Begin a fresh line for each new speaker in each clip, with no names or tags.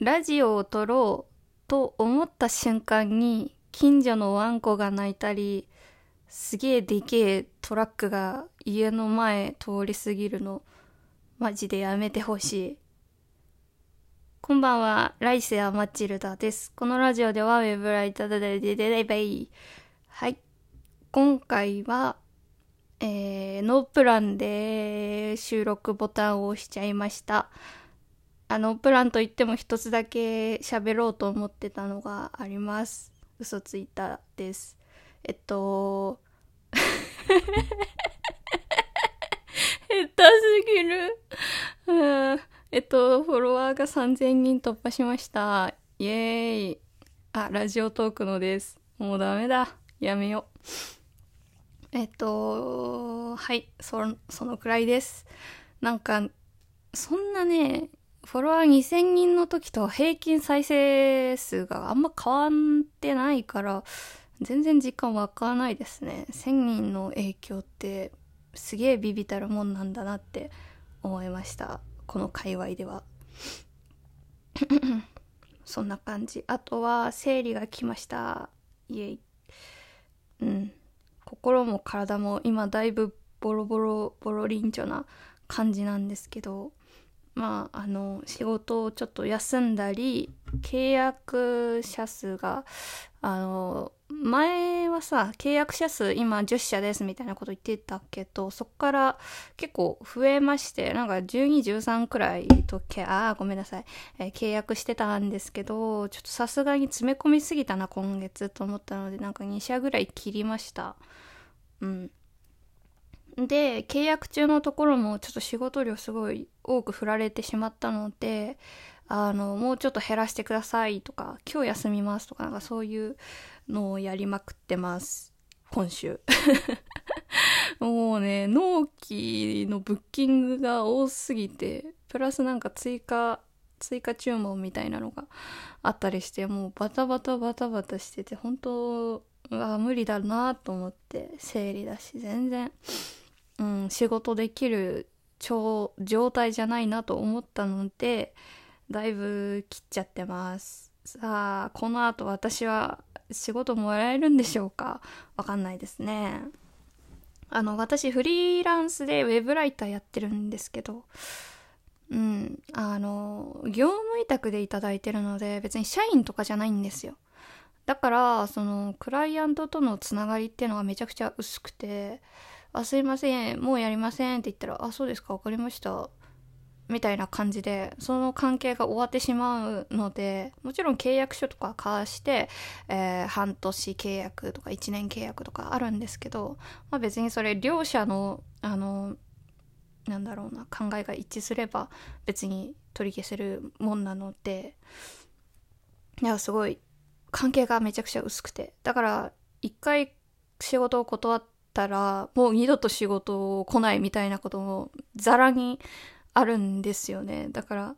ラジオを撮ろうと思った瞬間に近所のワンコが鳴いたりすげえでけえトラックが家の前通り過ぎるのマジでやめてほしい。こんばんは来世はマチルダです。このラジオではウェブライターでででででいはい。今回はえー、ノープランで収録ボタンを押しちゃいました。あのプランといっても一つだけ喋ろうと思ってたのがあります。嘘ついたです。えっと下手すぎる。うん。えっとフォロワーが3000人突破しました。イエーイ。あラジオトークのです。もうダメだ。やめよう。えっとはい。そそのくらいです。なんかそんなねフォロワー2000人の時と平均再生数があんま変わってないから、全然実感湧かないですね。1000人の影響ってすげえビビたるもんなんだなって思いました。この界隈では。そんな感じ。あとは生理が来ました。イエイ。うん。心も体も今だいぶボロボロボロリンチョな感じなんですけどまあ、あの仕事をちょっと休んだり契約者数があの前はさ契約者数今10社ですみたいなこと言ってたけどそこから結構増えましてなんか1213くらいとけあごめんなさい、えー、契約してたんですけどちょっとさすがに詰め込みすぎたな今月と思ったのでなんか2社ぐらい切りました。うん。で、契約中のところもちょっと仕事量すごい多く振られてしまったので、あの、もうちょっと減らしてくださいとか、今日休みますとか、なんかそういうのをやりまくってます。今週。もうね、納期のブッキングが多すぎて、プラスなんか追加、追加注文みたいなのがあったりして、もうバタバタバタバタしてて、本当は無理だなと思って、生理だし、全然うん、仕事できる状態じゃないなと思ったのでだいぶ切っちゃってます。さあこの後私は仕事もらえるんでしょうか？わかんないですね。あの私フリーランスでウェブライターやってるんですけどうんあの業務委託でいただいてるので別に社員とかじゃないんですよ。だからそのクライアントとのつながりっていうのがめちゃくちゃ薄くてあ、すいません、もうやりませんって言ったら、あ、そうですか、わかりました。みたいな感じで、その関係が終わってしまうので、もちろん契約書とか交わして、えー、半年契約とか1年契約とかあるんですけど、まあ別にそれ両者の、あの、なんだろうな、考えが一致すれば別に取り消せるもんなので、いや、すごい、関係がめちゃくちゃ薄くて。だから、一回仕事を断って、たらもう二度と仕事来ないみたいなこともざらにあるんですよね。だから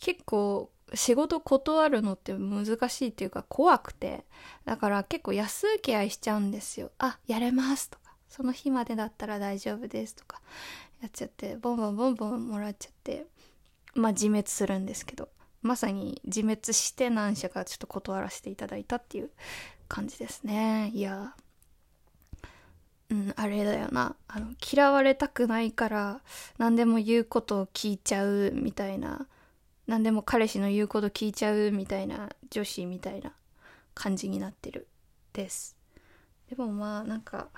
結構仕事断るのって難しいっていうか怖くて。だから結構安請け合いしちゃうんですよ。あやれますとか。その日までだったら大丈夫ですとか。やっちゃってボンボンボンボンもらっちゃってまあ自滅するんですけど。まさに自滅して何社かちょっと断らせていただいたっていう感じですね。いやうん、あれだよな。あの嫌われたくないから何でも言うことを聞いちゃうみたいな。何でも彼氏の言うこと聞いちゃうみたいな女子みたいな感じになってる。です。でもまあなんか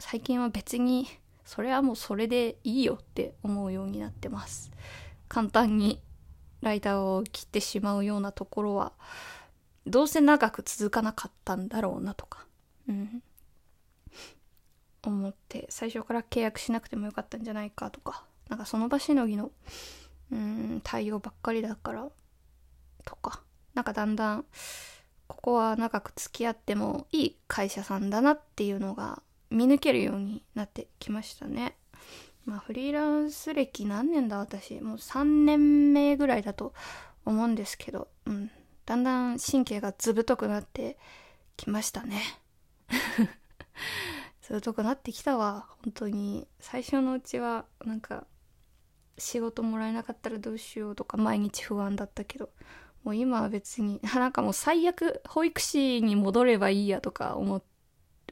最近は別にそれはもうそれでいいよって思うようになってます。簡単にライターを切ってしまうようなところはどうせ長く続かなかったんだろうなとか。うん。思って最初から契約しなくてもよかったんじゃないかとか。なんかその場しのぎのうん対応ばっかりだから。とか。なんかだんだんここは長く付き合ってもいい会社さんだなっていうのが見抜けるようになってきましたね。まあフリーランス歴何年だ？私もう3年目ぐらいだと思うんですけど、うん、だんだん神経がずぶとくなってきましたね。そういうとこなってきたわ。本当に。最初のうちはなんか仕事もらえなかったらどうしようとか毎日不安だったけどもう今は別に なんかもう最悪保育士に戻ればいいやとか思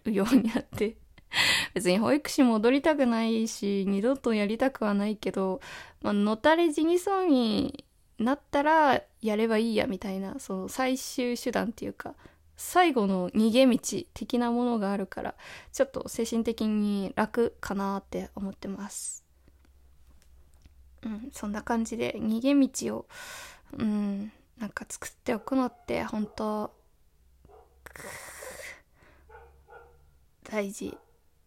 うようになって 別に保育士戻りたくないし二度とやりたくはないけど、まあのたれ死にそうになったらやればいいやみたいなその最終手段っていうか最後の逃げ道的なものがあるからちょっと精神的に楽かなって思ってます。うんそんな感じで逃げ道をうんなんか作っておくのって本当大事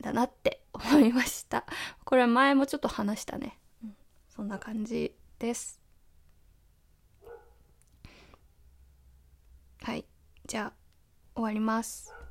だなって思いました。これは前もちょっと話したね、うん、そんな感じです。はいじゃあ終わります。